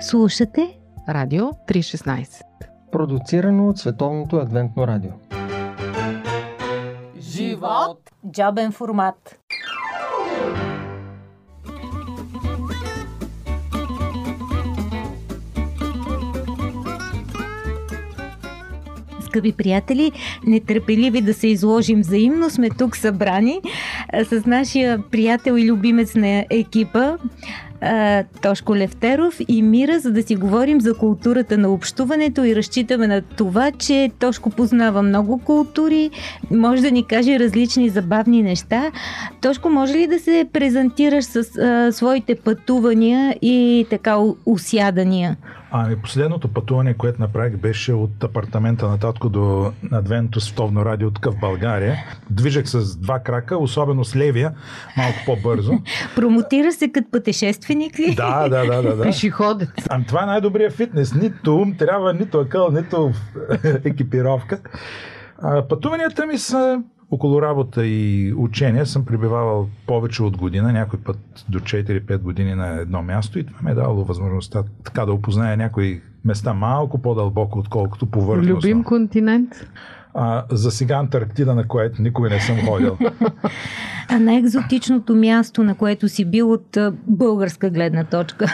Слушате Радио 316. Продуцирано от Световното адвентно радио. Живот! Джобен формат. Скъпи приятели, нетърпеливи да се изложим взаимно, сме тук събрани с нашия приятел и любимец на екипа, а, Тошко Левтеров и Мира, за да си говорим за културата на общуването и разчитаме на това, че Тошко познава много култури, може да ни каже различни забавни неща. Тошко, може ли да се презентираш с а, своите пътувания и така усядания? Ами последното пътуване, което направих, беше от апартамента на татко до Адвенто световно радио тук в България. Движех с два крака, особено с левия, малко по-бързо. Промотира се като пътешественик ли? Да, да, да, да. да. Пешеходец. Ами това е най-добрият фитнес. Нито ум трябва, нито акъл, нито екипировка. А, пътуванията ми са около работа и учение. Съм пребивавал повече от година, някой път до 4-5 години на едно място и това ми е давало възможността така да опозная някои места малко по-дълбоко, отколкото повърхностно. Любим континент. А, за сега Антарктида, на което никога не съм ходил. А най-екзотичното място, на което си бил от българска гледна точка?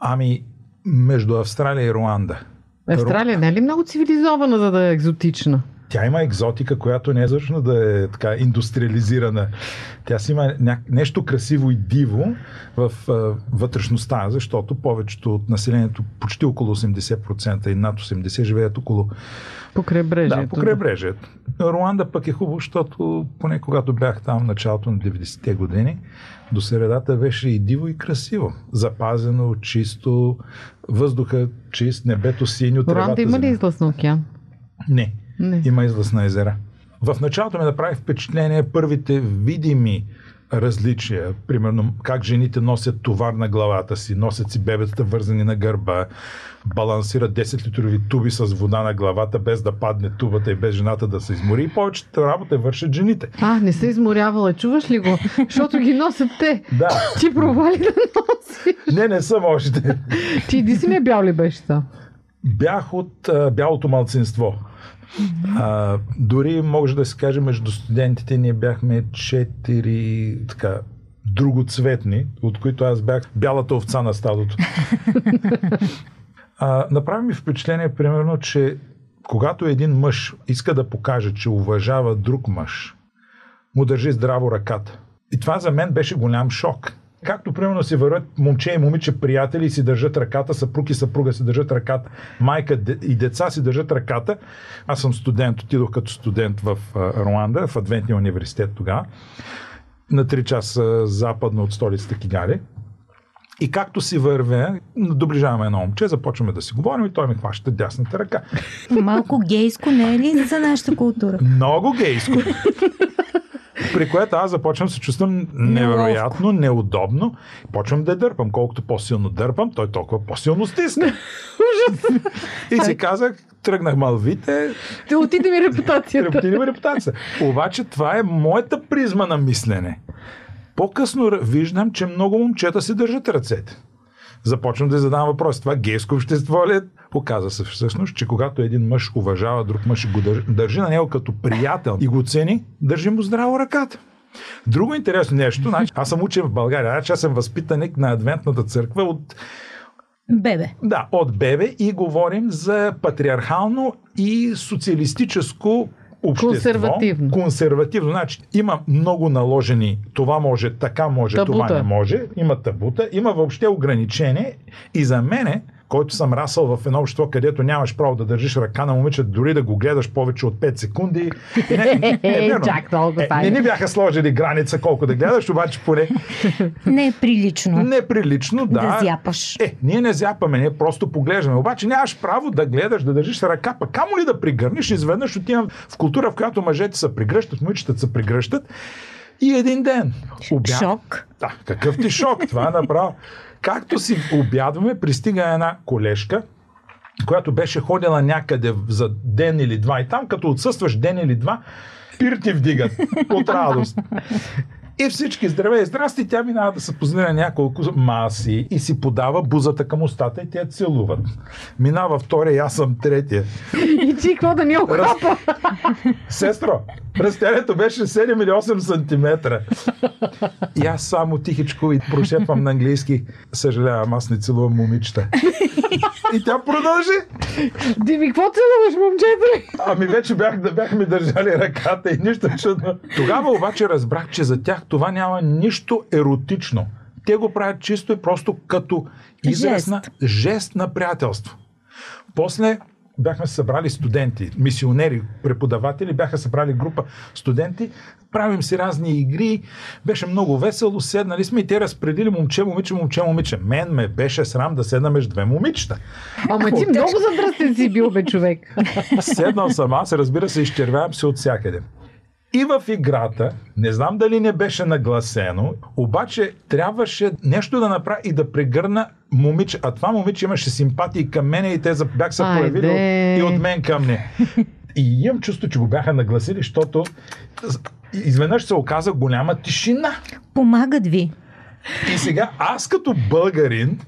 Ами, между Австралия и Руанда. Австралия не е ли много цивилизована, за да е екзотична? Тя има екзотика, която не е зършно да е така индустриализирана. Тя си има ня... нещо красиво и диво в а, вътрешността, защото повечето от населението, почти около 80% и над 80% живеят около По крайбрежието. да, по крайбрежието. Руанда пък е хубаво, защото поне когато бях там в началото на 90-те години, до средата беше и диво и красиво. Запазено, чисто, въздуха чист, небето синьо, Руанда има ли зелена. излъз на океан? Не. Не. Има излъз на езера. В началото ми направи впечатление първите видими различия. Примерно как жените носят товар на главата си, носят си бебетата вързани на гърба, балансират 10 литрови туби с вода на главата, без да падне тубата и без жената да се измори. И повечето работа вършат жените. А, не се изморявала, чуваш ли го? Защото ги носят те. Да. Ти провали да носиш. Не, не съм още. Ти иди си не бял ли беше там? Бях от а, бялото малцинство. А, дори може да се каже, между студентите ние бяхме четири така, другоцветни, от които аз бях бялата овца на стадото. А, направи ми впечатление, примерно, че когато един мъж иска да покаже, че уважава друг мъж, му държи здраво ръката. И това за мен беше голям шок. Както примерно си вървят момче и момиче приятели и си държат ръката, съпруг и съпруга си държат ръката, майка и деца си държат ръката. Аз съм студент, отидох като студент в Руанда, в Адвентния университет тогава, на 3 часа западно от столицата Кигали. И както си вървя, доближаваме едно момче, започваме да си говорим и той ми хваща дясната ръка. Малко гейско не е ли за нашата култура? Много гейско. При което аз започвам се чувствам невероятно, неудобно. Почвам да дърпам. Колкото по-силно дърпам, той толкова по-силно стисне. И си казах, тръгнах малвите, Те отиде ми репутацията. рептили ми репутация. Обаче това е моята призма на мислене. По-късно виждам, че много момчета си държат ръцете. Започвам да задавам въпрос. Това гейско общество ли е? Оказа се всъщност, че когато един мъж уважава друг мъж и го държи, държи на него като приятел и го цени, държи му здраво ръката. Друго интересно нещо, значи, аз съм учен в България, значи аз съм възпитаник на Адвентната църква от Бебе. да, от бебе и говорим за патриархално и социалистическо общество. Консервативно. Консервативно. Значи има много наложени, това може, така може, това Табута. не може. Има табута, има въобще ограничение и за мене, който съм расъл в едно общество, където нямаш право да държиш ръка на момиче, дори да го гледаш повече от 5 секунди. Не, не, не, вярно. Чак толкова е, не е. ни бяха сложили граница колко да гледаш, обаче поне Не е прилично неприлично да, да зяпаш. е, ние не зяпаме, ние просто поглеждаме. Обаче нямаш право да гледаш, да държиш ръка, пък камо ли да пригърнеш, изведнъж отивам в култура, в която мъжете се пригръщат, момичетата се пригръщат. И един ден. обяд- Шок. Да, какъв ти шок, това е направо. Както си обядваме, пристига една колежка, която беше ходила някъде за ден или два и там, като отсъстваш ден или два, пир ти вдигат от радост. И всички здравей, здрасти, тя минава да се позна на няколко маси и си подава бузата към устата и те я целуват. Минава втория и аз съм третия. И ти какво да ни охапа? Сестро, разстоянието беше 7 или 8 сантиметра. И аз само тихичко и прошепвам на английски. Съжалявам, аз не целувам момичета. И тя продължи. Дими, какво целуваш, момчето? Ами вече бях, да бяхме държали ръката и нищо чудно. Тогава обаче разбрах, че за тях това няма нищо еротично. Те го правят чисто и просто като израз на жест на приятелство. После бяхме събрали студенти, мисионери, преподаватели, бяха събрали група студенти, правим си разни игри, беше много весело, седнали сме и те разпредили момче, момиче, момче, момиче. Мен ме беше срам да седна между две момичета. Ама ти много задръстен си бил, бе, човек. Седнал съм аз, разбира се, изчервявам се от всякъде. И в играта, не знам дали не беше нагласено, обаче трябваше нещо да направя и да прегърна момиче. А това момиче имаше симпатии към мене и те бях се проявили от- и от мен към не. И имам чувство, че го бяха нагласили, защото изведнъж се оказа голяма тишина. Помагат ви. И сега аз като българин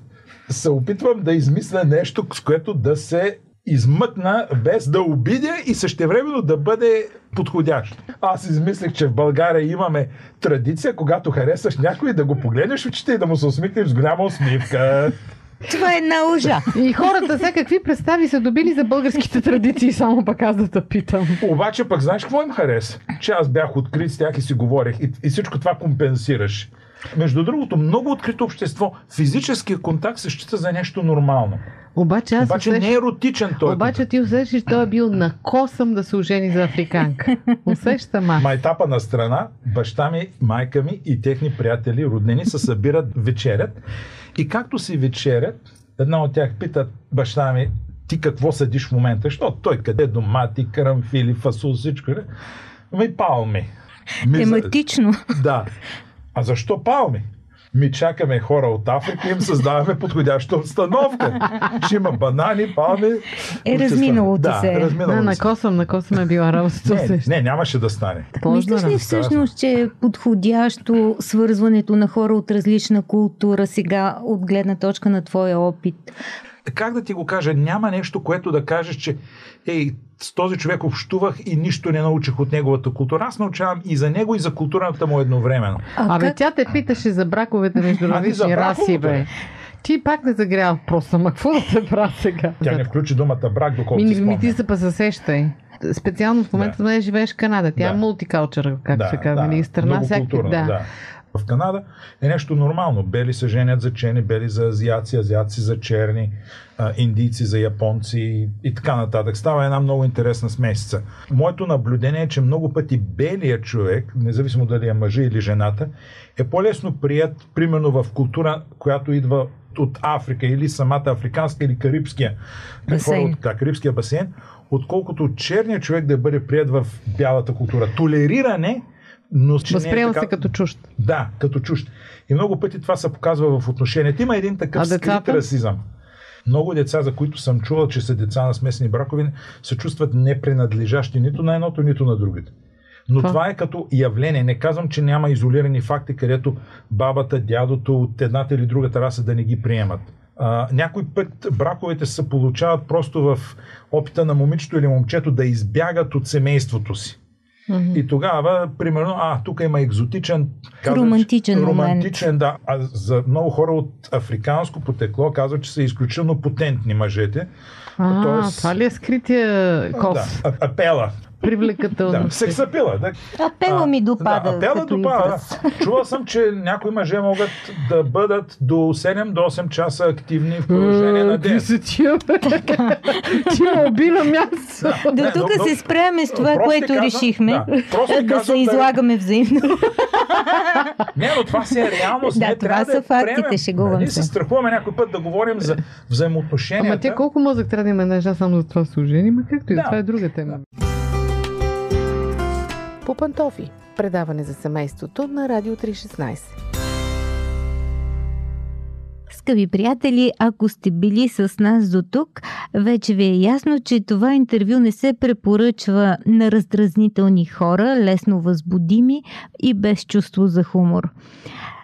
се опитвам да измисля нещо, с което да се измъкна без да обидя и същевременно да бъде подходящ. Аз измислих, че в България имаме традиция, когато харесаш някой, да го погледнеш в очите и да му се усмихнеш с голяма усмивка. Това е една лъжа. И хората сега какви представи са добили за българските традиции, само пък аз да те питам. Обаче пък знаеш какво им хареса? Че аз бях открит с тях и си говорех и, и всичко това компенсираш. Между другото, много открито общество, физическия контакт се счита за нещо нормално. Обаче аз Обаче усещам- не е еротичен той. Обаче ти усещаш, че той е бил накосъм да се ожени за африканка. Усещам аз. Майтапа на страна, баща ми, майка ми и техни приятели, роднини се събират вечерят. И както си вечерят, една от тях пита баща ми, ти какво съдиш в момента? Защото той къде домати, карамфили, фасул, всичко. Ами палми. Ми, Тематично. Да. А защо палми? Ми чакаме хора от Африка и им създаваме подходяща обстановка. Ще има банани, палми. Е, разминало да, се. Разминало Не, ми се. накосъм, накосъм е била работата. Не, не, нямаше да стане. Мислиш ли да. всъщност, че е подходящо свързването на хора от различна култура сега от гледна точка на твоя опит? как да ти го кажа, няма нещо, което да кажеш, че ей, с този човек общувах и нищо не научих от неговата култура. Аз научавам и за него, и за културата му едновременно. А Абе, как? тя те питаше за браковете между А, ти за различни раси, бе. Ти пак не загрява въпроса, ма какво да те правя сега? Тя не включи думата брак, доколкото Ми, си ми ти се па съсещай. Специално в момента да. живееш в Канада. Тя Да. е мултикалчър, както се казва. нали? страна всякакви. многокултурна, Да. да. В Канада е нещо нормално. Бели се женят за черни, бели за азиаци, азиаци за черни, индийци за японци и така нататък. Става една много интересна смесица. Моето наблюдение е, че много пъти белият човек, независимо дали е мъжа или жената, е по-лесно прият, примерно в култура, която идва от Африка или самата африканска или карибския Басейн. от да, карибския басейн, отколкото черният човек да бъде прият в бялата култура. Толериране, но че е Възприема така... се като чужд. Да, като чужд. И много пъти това се показва в отношенията. Има един такъв А скрит децата? расизъм. Много деца, за които съм чувал, че са деца на смесени бракови, се чувстват непринадлежащи нито на едното, нито на другите. Но Това- това е като явление. Не казвам, че няма изолирани факти, където бабата, дядото от едната или другата раса да не ги приемат. А, някой път браковете се получават просто в опита на момичето или момчето да избягат от семейството си. И тогава, примерно, а, тук има екзотичен... казват, Романтичен момент. Романтичен, да. А за много хора от африканско потекло казват, че са изключително потентни мъжете. А, Тоест- това ли е скрития кос? Да, апела. Привлекателно. Да, сексапила. Да. Апела ми допада. Да, апела допада. да. Чувал съм, че някои мъже могат да бъдат до 7 до 8 часа активни в продължение на ден. са тия, бе? Ти ме уби на място. До тук се справяме с това, което казвам- решихме. да, да се излагаме взаимно. Не, но това си е реалност. Да, Ние това са да фактите, шегувам Ние се. се страхуваме някой път да говорим за взаимоотношенията. Ама тя колко мозък трябва да има неща само за това служение, ма както и да, Да. това е друга тема. По пантофи. Предаване за семейството на Радио 316. Скъпи приятели, ако сте били с нас до тук, Вече ви е ясно, че това интервю не се препоръчва на раздразнителни хора, лесно възбудими и без чувство за хумор.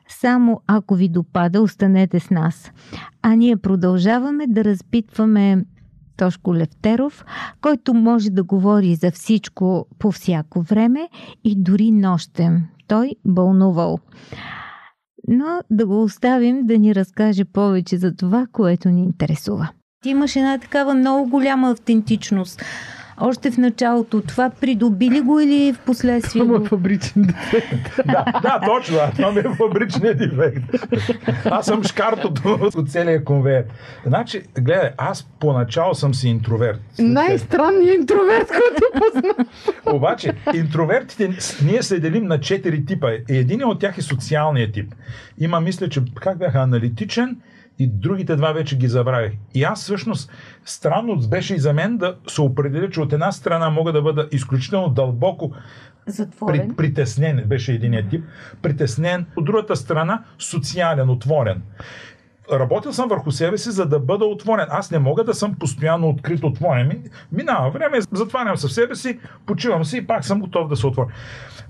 Само ако ви допада, останете с нас. А ние продължаваме да разпитваме Тошко Левтеров, който може да говори за всичко по всяко време и дори нощем. Той бълнувал. Но да го оставим да ни разкаже повече за това, което ни интересува. Ти имаш една такава много голяма автентичност. Още в началото. Това придоби ли го или в последствие? Това е фабричен дефект. да, да, точно. Това ми е фабричният дефект. Аз съм шкартото от целия конвейер. Значи, гледай, аз поначало съм си интроверт. Най-странният интроверт, който познавам. Обаче, интровертите, ние се делим на четири типа. Един от тях е социалният тип. Има, мисля, че как бяха аналитичен и другите два вече ги забравих. И аз всъщност странно беше и за мен да се определя, че от една страна мога да бъда изключително дълбоко Затворен. при, притеснен, беше единият тип, притеснен, от другата страна социален, отворен. Работил съм върху себе си, за да бъда отворен. Аз не мога да съм постоянно открит, отворен. Ми- Минава време, затварям се в себе си, почивам си и пак съм готов да се отворя.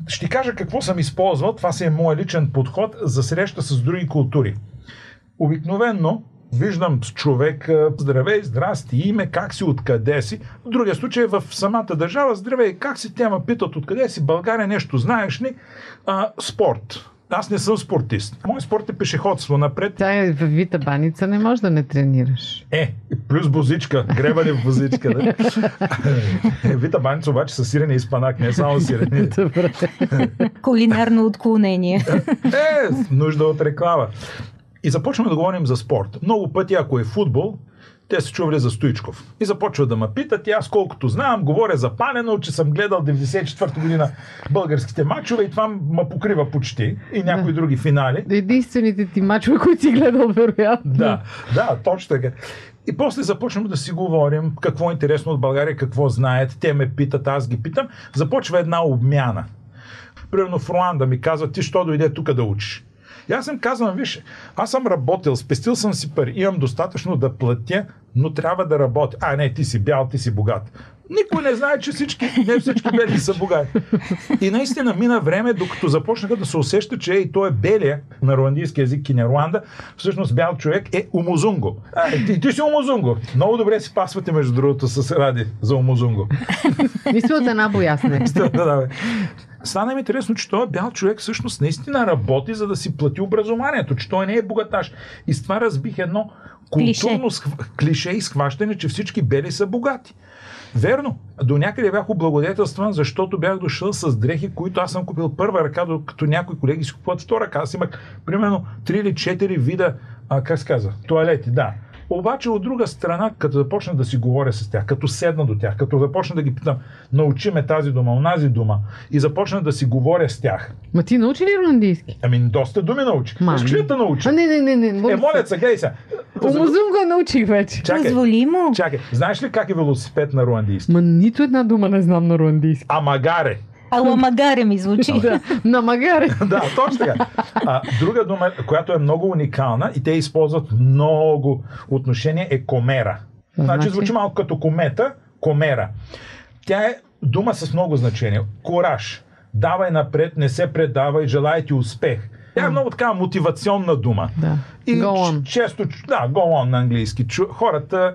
Ще кажа какво съм използвал. Това си е моят личен подход за среща с други култури. Обикновенно виждам човек, здравей, здрасти, име, как си, откъде си. В другия случай в самата държава, здравей, как си, те ме питат откъде си, България нещо знаеш ли? А, спорт. Аз не съм спортист. Мой спорт е пешеходство напред. Тя е в Вита баница, не можеш да не тренираш. Е, плюс бозичка, гребане в бозичка. Да? Е, Вита баница обаче са сирене и спанак, не е само сирене. Кулинарно отклонение. Е, нужда от реклама. И започваме да говорим за спорт. Много пъти, ако е футбол, те са чували за Стоичков. И започват да ме питат, и аз колкото знам, говоря за Панено, че съм гледал 94-та година българските матчове и това ме покрива почти. И някои други финали. Единствените ти мачове, които си гледал, вероятно. Да, да, точно така. И после започваме да си говорим какво е интересно от България, какво знаят. Те ме питат, аз ги питам. Започва една обмяна. Примерно в Руанда ми казва, ти що дойде тук да учиш? И аз съм казвам, виж, аз съм работил, спестил съм си пари, имам достатъчно да платя, но трябва да работя. А, не, ти си бял, ти си богат. Никой не знае, че всички, не всички бели са богати. И наистина мина време, докато започнаха да се усеща, че и той е белия на руандийски язик Кинеруанда, всъщност бял човек е Умузунго. А, ти, ти си Умузунго. Много добре си пасвате, между другото, с Ради за Умузунго. Мисля от една боясне. да, да, бе. Стана ми интересно, че този бял човек всъщност наистина работи, за да си плати образованието, че той не е богаташ. И с това разбих едно културно клише, клише и схващане, че всички бели са богати. Верно, до някъде бях облагодетелстван, защото бях дошъл с дрехи, които аз съм купил първа ръка, докато някои колеги си купуват втора ръка. Аз имах примерно 3 или 4 вида, а, как се казва, туалети, да. Обаче от друга страна, като започна да си говоря с тях, като седна до тях, като започна да ги питам, научи ме тази дума, онази дума и започна да си говоря с тях. Ма ти научи ли ирландийски? Ами доста думи научих. Ма, Искаш ли да те науча? А, не, не, не, не. Е, моля се, гледай сега. Умозунго научих вече. Чакай, Позволи му. чакай. Знаеш ли как е велосипед на руандийски? Ма нито една дума не знам на руандийски. Амагаре. Аламагаре ми звучи. Да, на магаре. да, точно така. А, друга дума, която е много уникална и те използват много отношение е комера. Значи, Значи? звучи малко като комета, комера. Тя е дума с много значение. Кораж. Давай напред, не се предавай, желая ти успех. Тя е много така мотивационна дума. Да. И Go on. често, да, go on на английски. Чу, хората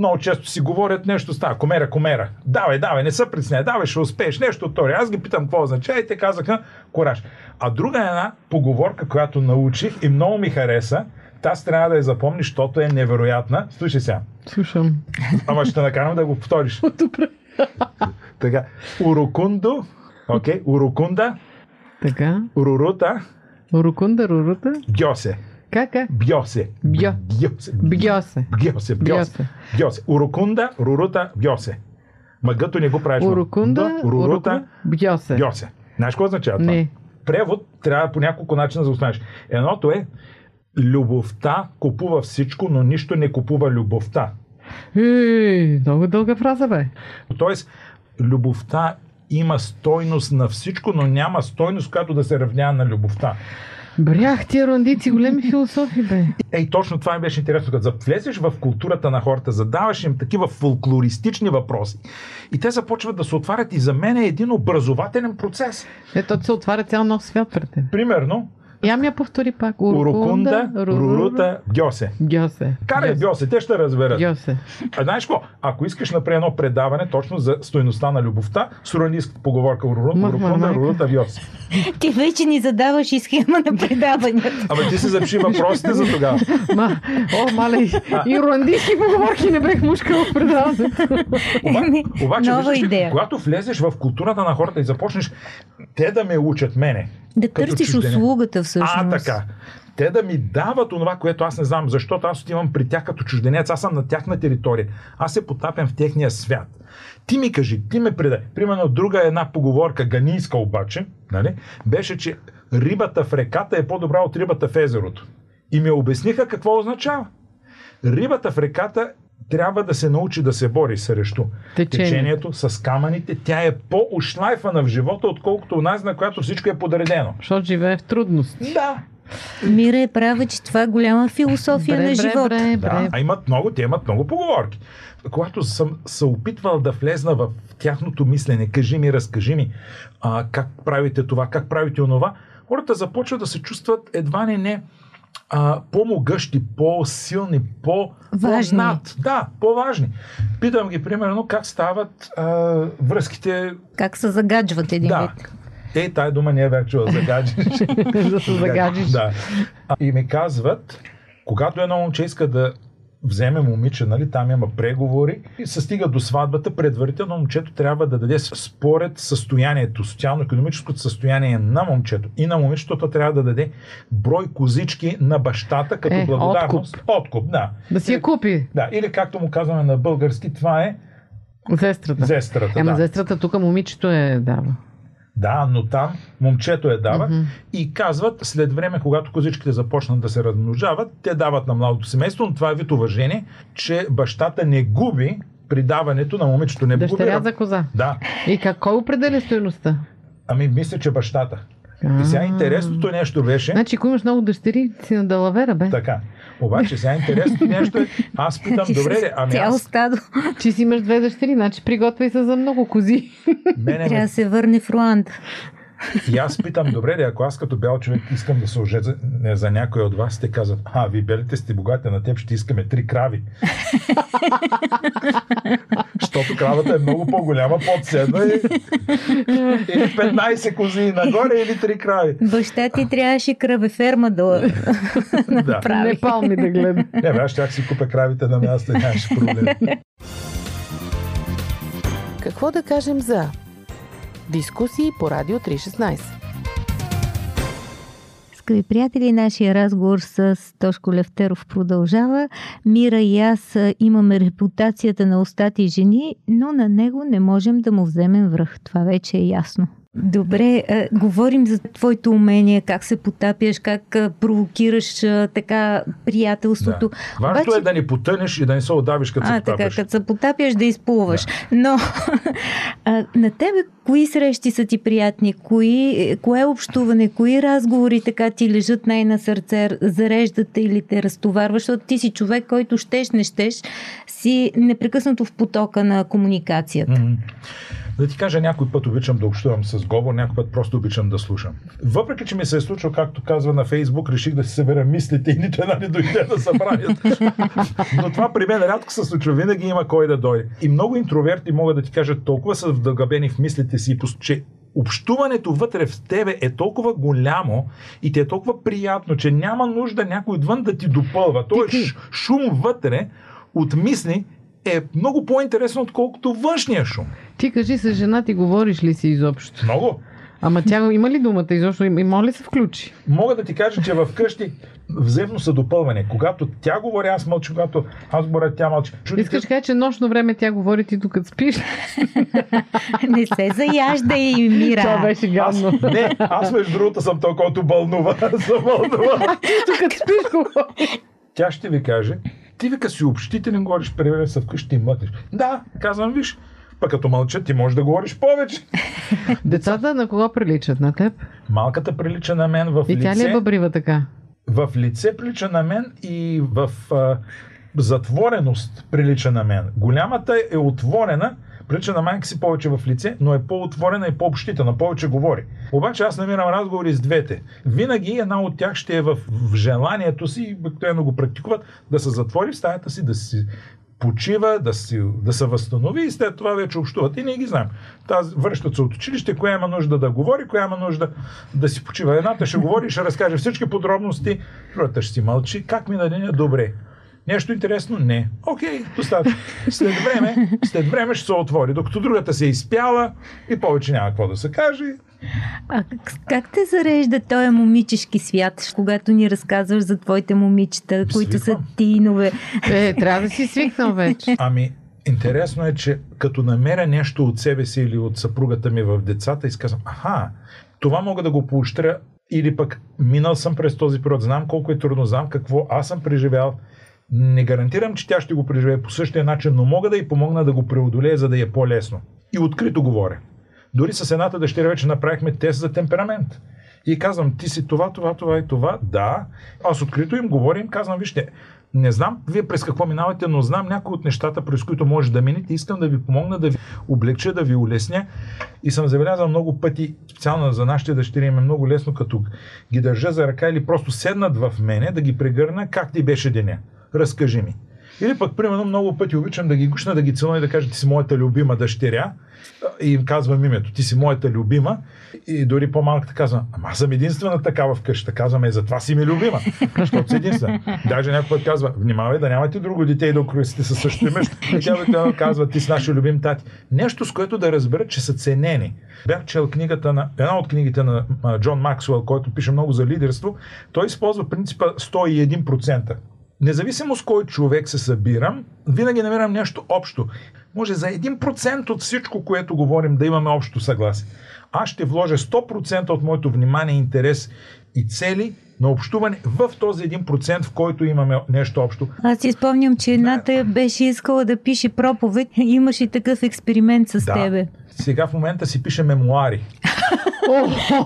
много често си говорят нещо става. Комера, комера. Давай, давай, не се притесняй, давай, ще успееш. Нещо от. Аз ги питам какво означава и те казаха кораж. А друга една поговорка, която научих и много ми хареса, тази трябва да я запомниш, защото е невероятна. Слушай сега. Слушам. Ама ще накарам да го повториш. Добре. Така. Урокундо, окей, урокунда, Така. урурута, Рукунда, рурута. гьосе. Как, как? Бьосе. Бьо. Бьосе. Бьосе. Бьосе, бьосе. Бьосе. Урокунда, рурута, бьосе. Мъгъто не го правиш. Урукунда, Да, рурута, бьосе. бьосе. Знаеш какво означава това? Не. Превод трябва по няколко начина да останеш. Едното е любовта купува всичко, но нищо не купува любовта. Ей, много дълга фраза, бе. Тоест, любовта има стойност на всичко, но няма стойност, която да се равнява на любовта. Брях, тия рондици, големи философи, бе. Ей, точно това ми беше интересно. Като влезеш в културата на хората, задаваш им такива фолклористични въпроси и те започват да се отварят и за мен е един образователен процес. Ето се отваря цял нов свят пред теб. Примерно, Я ми я повтори пак. Урукунда, Рурута, Гьосе. Гьосе. Карай Гьосе, те ще разберат. Гьосе. А знаеш какво? Ако искаш напред едно предаване точно за стойността на любовта, с руанийската поговорка Урукунда. Рурута, Гьосе. Ти вече ни задаваш и схема на предаванията. Ама ти си запиши въпросите за тогава. Ма, о, мале, и руандийски поговорки не бех мушкал в предаването. Оба, Еми, обаче, нова виждаш идея. когато влезеш в културата на хората и започнеш те да ме учат мене, Да търсиш чужденец. услугата всъщност. А, така. Те да ми дават онова, което аз не знам, защото аз отивам при тях като чужденец, аз съм на тяхна територия. Аз се потапям в техния свят. Ти ми кажи, ти ме предай. Примерно друга една поговорка, ганийска обаче, нали, беше, че рибата в реката е по-добра от рибата в езерото. И ми обясниха какво означава. Рибата в реката трябва да се научи да се бори срещу Течение. течението с камъните. Тя е по-ушлайфана в живота, отколкото онази, на която всичко е подредено. Защото живее в трудност. Да, Мира е права, че това е голяма философия Бре, на бре, живота. бре, Да, бре. а имат много, те имат много поговорки. Когато съм се опитвал да влезна в тяхното мислене, кажи ми, разкажи ми а, как правите това, как правите онова, хората започват да се чувстват едва не не а, по-могъщи, по-силни, по- Важни. по-над. Да, по-важни. Питам ги, примерно, как стават а, връзките. Как се загаджват един Да. вид. Е, тая дума не е бях чула, загаджиш. да се загажиш. Да. И ми казват, когато едно момче иска да вземе момиче, нали, там има преговори и се стига до сватбата, предварително момчето трябва да даде според състоянието, социално-економическото състояние на момчето и на момичето то трябва да даде брой козички на бащата като Е, благодарност. Откуп. Откуп, да. Да си я купи. Да, или както му казваме на български, това е Зестрата. зестрата. Ема да. зестрата тук момичето е дава. Да, но там момчето я дава Мгм. и казват, след време, когато козичките започнат да се размножават, те дават на младото семейство, но това е вид уважение, че бащата не губи при даването на момичето. Не губи. Дъщеря за коза. Да, И как, кой определя стоеността? ами мисля, че бащата. И сега А. интересното нещо беше... Значи, ако имаш много дъщери, си на далавера, бе. Така. Обаче сега интересното нещо е, аз питам, Ти добре, ами Цяло аз, стадо. Че си имаш две дъщери, значи приготвяй се за много кози. мене Трябва ме, да се върне в Руанда. И аз питам, добре, ли, ако аз като бял човек искам да се оженя за, не, за някой от вас, те казват, а, вие белите сте богати, на теб ще искаме три крави. Защото кравата е много по-голяма, под седна и, или 15 кози нагоре, или три крави. Баща ти трябваше кръвеферма да Да. направи. Не палми да гледа. Не, бе, аз ще си купя кравите на място, нямаше проблем. Какво да кажем за дискусии по Радио 316? Скъпи приятели, нашия разговор с Тошко Левтеров продължава. Мира и аз имаме репутацията на устати жени, но на него не можем да му вземем връх. Това вече е ясно. Добре, а, говорим за твоето умение, как се потапяш, как а, провокираш а, така приятелството. Да. Важното е да не потънеш и да не се отдавиш като се А, така, потапяш. като се потапяш да изплуваш. Но а, на тебе кои срещи са ти приятни? Кои, кое общуване, кои разговори така ти лежат най-на сърце, зареждат или те разтоварваш? Защото ти си човек, който щеш, не щеш, си непрекъснато в потока на комуникацията. Мгм. Да ти кажа, някой път обичам да общувам с говор, някой път просто обичам да слушам. Въпреки, че ми се е случило, както казва на Фейсбук, реших да си събера мислите и нито една не дойде на събранието. Но това при мен рядко се случва. Винаги има кой да дойде. И много интроверти могат да ти кажат, толкова са вдългабени в мислите си, че общуването вътре в тебе е толкова голямо и ти е толкова приятно, че няма нужда някой отвън да ти допълва. Той ш- шум вътре от мисли е много по-интересно, отколкото външния шум. Ти кажи с жена ти говориш ли си изобщо? Много. Ама тя има ли думата изобщо? И моля ли се включи? Мога да ти кажа, че вкъщи взаимно са допълване. Когато тя говори, аз мълча, когато аз говоря, тя мълчи. Чудите, Искаш да кажа, че нощно време тя говори ти докато спиш? Не се заяжда и мира. Това беше аз, гадно. не, аз между другото съм той, който бълнува. съм бълнува. Докато спиш говори. Тя ще ви каже, ти вика си общителен, говориш, преведе се вкъщи и мътиш. Да, казвам, виж, Пък като мълчат, ти можеш да говориш повече. Децата на кого приличат? На теб? Малката прилича на мен в И тя ли е лице. бъбрива така? В лице прилича на мен и в а, затвореност прилича на мен. Голямата е отворена, прилича на майка си повече в лице, но е по-отворена и по-общителна, повече говори. Обаче аз намирам разговори с двете. Винаги една от тях ще е в, в желанието си, и обикновено го практикуват, да се затвори в стаята си, да си почива, да, си, да се възстанови и след това вече общуват. И ние ги знаем. Таз, връщат се от училище, коя има нужда да говори, коя има нужда да си почива. Едната ще говори, ще разкаже всички подробности, другата ще си мълчи. Как ми на деня? Добре. Нещо интересно? Не. Окей, достатъчно. След време, след време ще се отвори, докато другата се е изпяла и повече няма какво да се каже. А как, как те зарежда този момичешки свят, когато ни разказваш за твоите момичета, които са Свиквам. тинове? Е, трябва да си свикнал вече. Ами, интересно е, че като намеря нещо от себе си или от съпругата ми в децата и си казвам, аха, това мога да го поощря или пък минал съм през този период, знам колко е трудно, знам какво аз съм преживял. Не гарантирам, че тя ще го преживее по същия начин, но мога да й помогна да го преодолее, за да е по-лесно. И открито говоря. Дори с едната дъщеря вече направихме тест за темперамент. И казвам, ти си това, това, това и това. Да. Аз открито им говорим, казвам, вижте, не знам вие през какво минавате, но знам някои от нещата, през които може да минете. Искам да ви помогна, да ви облегча, да ви улесня. И съм забелязал много пъти, специално за нашите дъщери, им е много лесно, като ги държа за ръка или просто седнат в мене, да ги прегърна, как ти беше деня. Разкажи ми. Или пък, примерно, много пъти обичам да ги гушна, да ги целуна и да кажа, ти си моята любима дъщеря. И им казвам името, ти си моята любима. И дори по-малката казвам, ама аз съм единствена такава в къщата. Казваме, затова си ми любима. Защото си единствена. Даже някой път казва, внимавай да нямате друго дете и да окръстите със същото име. И тя обикновено казва, ти си нашия любим тати. Нещо, с което да разберат, че са ценени. Бях чел книгата на, една от книгите на Джон Максуел, който пише много за лидерство. Той използва принципа 101%. Независимо с кой човек се събирам, винаги намирам нещо общо. Може за 1% от всичко, което говорим, да имаме общо съгласие. Аз ще вложа 100% от моето внимание, интерес и цели на общуване в този 1%, в който имаме нещо общо. Аз си спомням, че едната беше искала да пише проповед. Имаш и такъв експеримент с Да. тебе. Сега в момента си пише мемуари.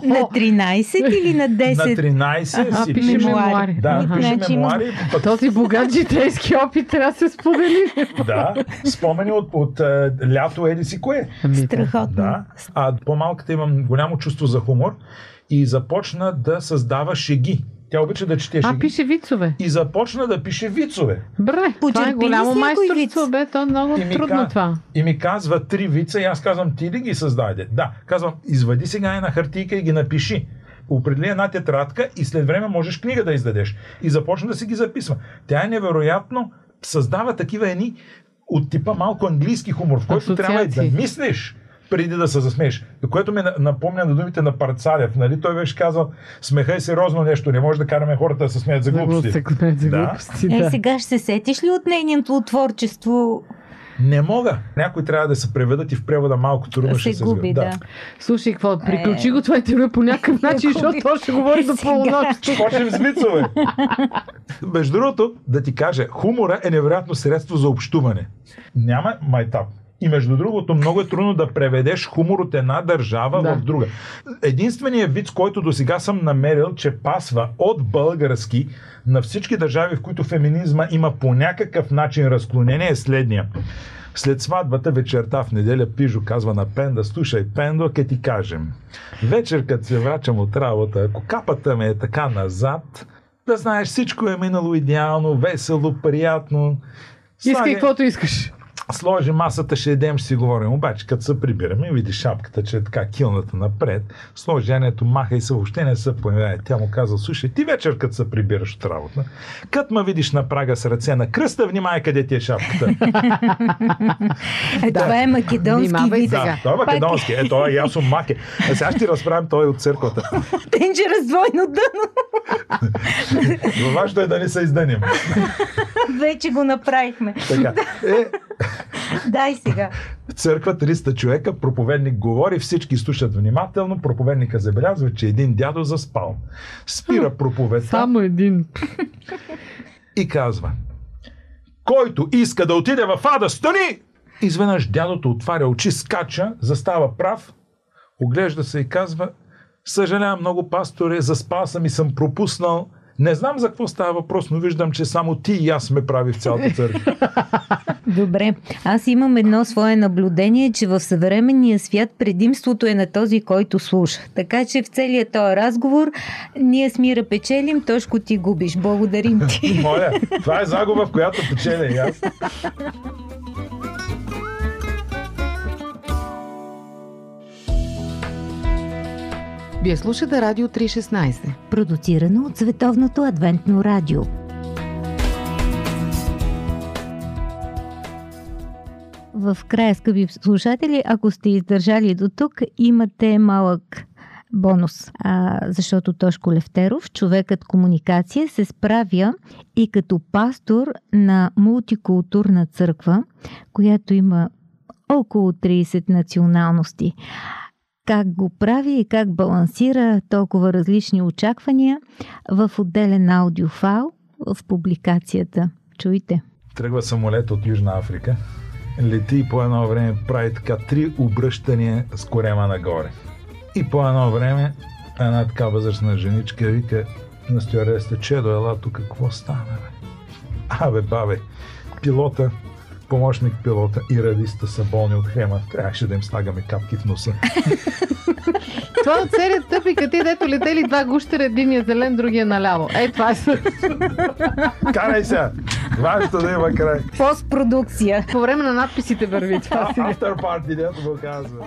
На 13 или на 10? На 13 А, си пише пише... мемуари. Да, пише значи има- мемуари. Пък Този богат житейски опит трябва да се сподели. Да, спомени от, от е, лято еди си кое. Да. Страхотно. Да. А по-малката имам голямо чувство за хумор и започна да създава шеги. Тя обича да чете А, шеги. пише вицове. И започна да пише вицове. Бре, това е Почерпи голямо майсторство, бе, то е много И трудно ка- това. и ми казва три вица и аз казвам, ти ли ги създаде? Да. Казвам, извади сега една хартийка и ги напиши. Определи една тетрадка и след време можеш книга да издадеш. И започна да си ги записва. Тя е невероятно, създава такива едни от типа малко английски хумор, в който трябва и да мислиш преди да се засмееш. Което ме на- напомня на думите на Парцалев. Нали? Той беше казал, смеха е сериозно нещо, не може да караме хората да се смеят за Да глупости. за Да. глупости, Е, да. сега ще се сетиш ли от нейното творчество? Не мога. Някои трябва да се преведат и в превода малко трудно ще се се губи, сгъва. да. Слушай, какво? Приключи го това интервю по някакъв начин, защото то ще говори до полунощ. Почнем с вицове. Между другото, да ти кажа, хумора е невероятно средство за общуване. Няма майтап. И между другото, много е трудно да преведеш хумор от една държава Да. в друга. Единственият вид, който до сега съм намерил, че пасва от български на всички държави, в които феминизма има по някакъв начин разклонение, е следния. След сватбата вечерта в неделя Пижо казва на Пенда, слушай, Пендо, ке ти кажем. Вечер, като се врачам от работа, ако капата ме е така назад, да знаеш, всичко е минало идеално, весело, приятно. Искай Слагай- каквото искаш. Сложи масата, ще едем, ще си говорим. Обаче, като се прибираме, види шапката, че е така килната напред, сложи Янето, маха и се въобще не се появява. Тя му каза, слушай, ти вечер, като се прибираш от работа, като ме видиш на прага с ръце на кръста, внимай къде ти е шапката. Е, това е македонски вид. да, той е македонски. Е, той е ясно маке. А сега ще ти разправим той от църквата. Тенджа раздвойно дъно. Но важно е да не се издъним. Вече го направихме. Така. Е, Дай сега. църква 300 човека, проповедник говори, всички слушат внимателно, проповедника забелязва, че един дядо заспал. Спира проповедта. Само един. и казва Който иска да отиде в ада, стани! Изведнъж дядото отваря очи, скача, застава прав, оглежда се и казва Съжалявам много, пасторе, заспал съм и съм пропуснал. Не знам за какво става въпрос, но виждам, че само ти и аз сме прави в цялата църква. Добре, аз имам едно свое наблюдение, че в съвременния свят предимството е на този, който слуша. Така че в целият този разговор ние с Мира печелим, Тошко ти губиш. Благодарим ти. Моля, това е загуба, в която печеля и аз. Вие слушате Радио 316. Продуцирано от Световното адвентно радио. В края, скъпи слушатели, ако сте издържали до тук, имате малък бонус, а, защото Тошко Левтеров, човекът комуникация, се справя и като пастор на мултикултурна църква, която има около 30 националности как го прави и как балансира толкова различни очаквания в отделен аудиофайл в публикацията. Чуйте. Тръгва самолет от Южна Африка, лети и по едно време прави така три обръщания с корема нагоре. И по едно време една така възрастна женичка вика на стюардеста, Чедо, ела тук, какво стана, бе? Абе, бабе, пилота помощник пилота и радиста са болни от хема. Трябваше да им слагаме капки в носа. Това от серия тъпи ти, дето летели два гущера, единия зелен, другия наляво. Ей, това е Карай сега! Важното да има край. Постпродукция. По време на надписите върви това. After party, дето го казва.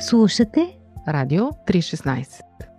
Слушате Радио 316.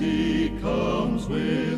majesty comes with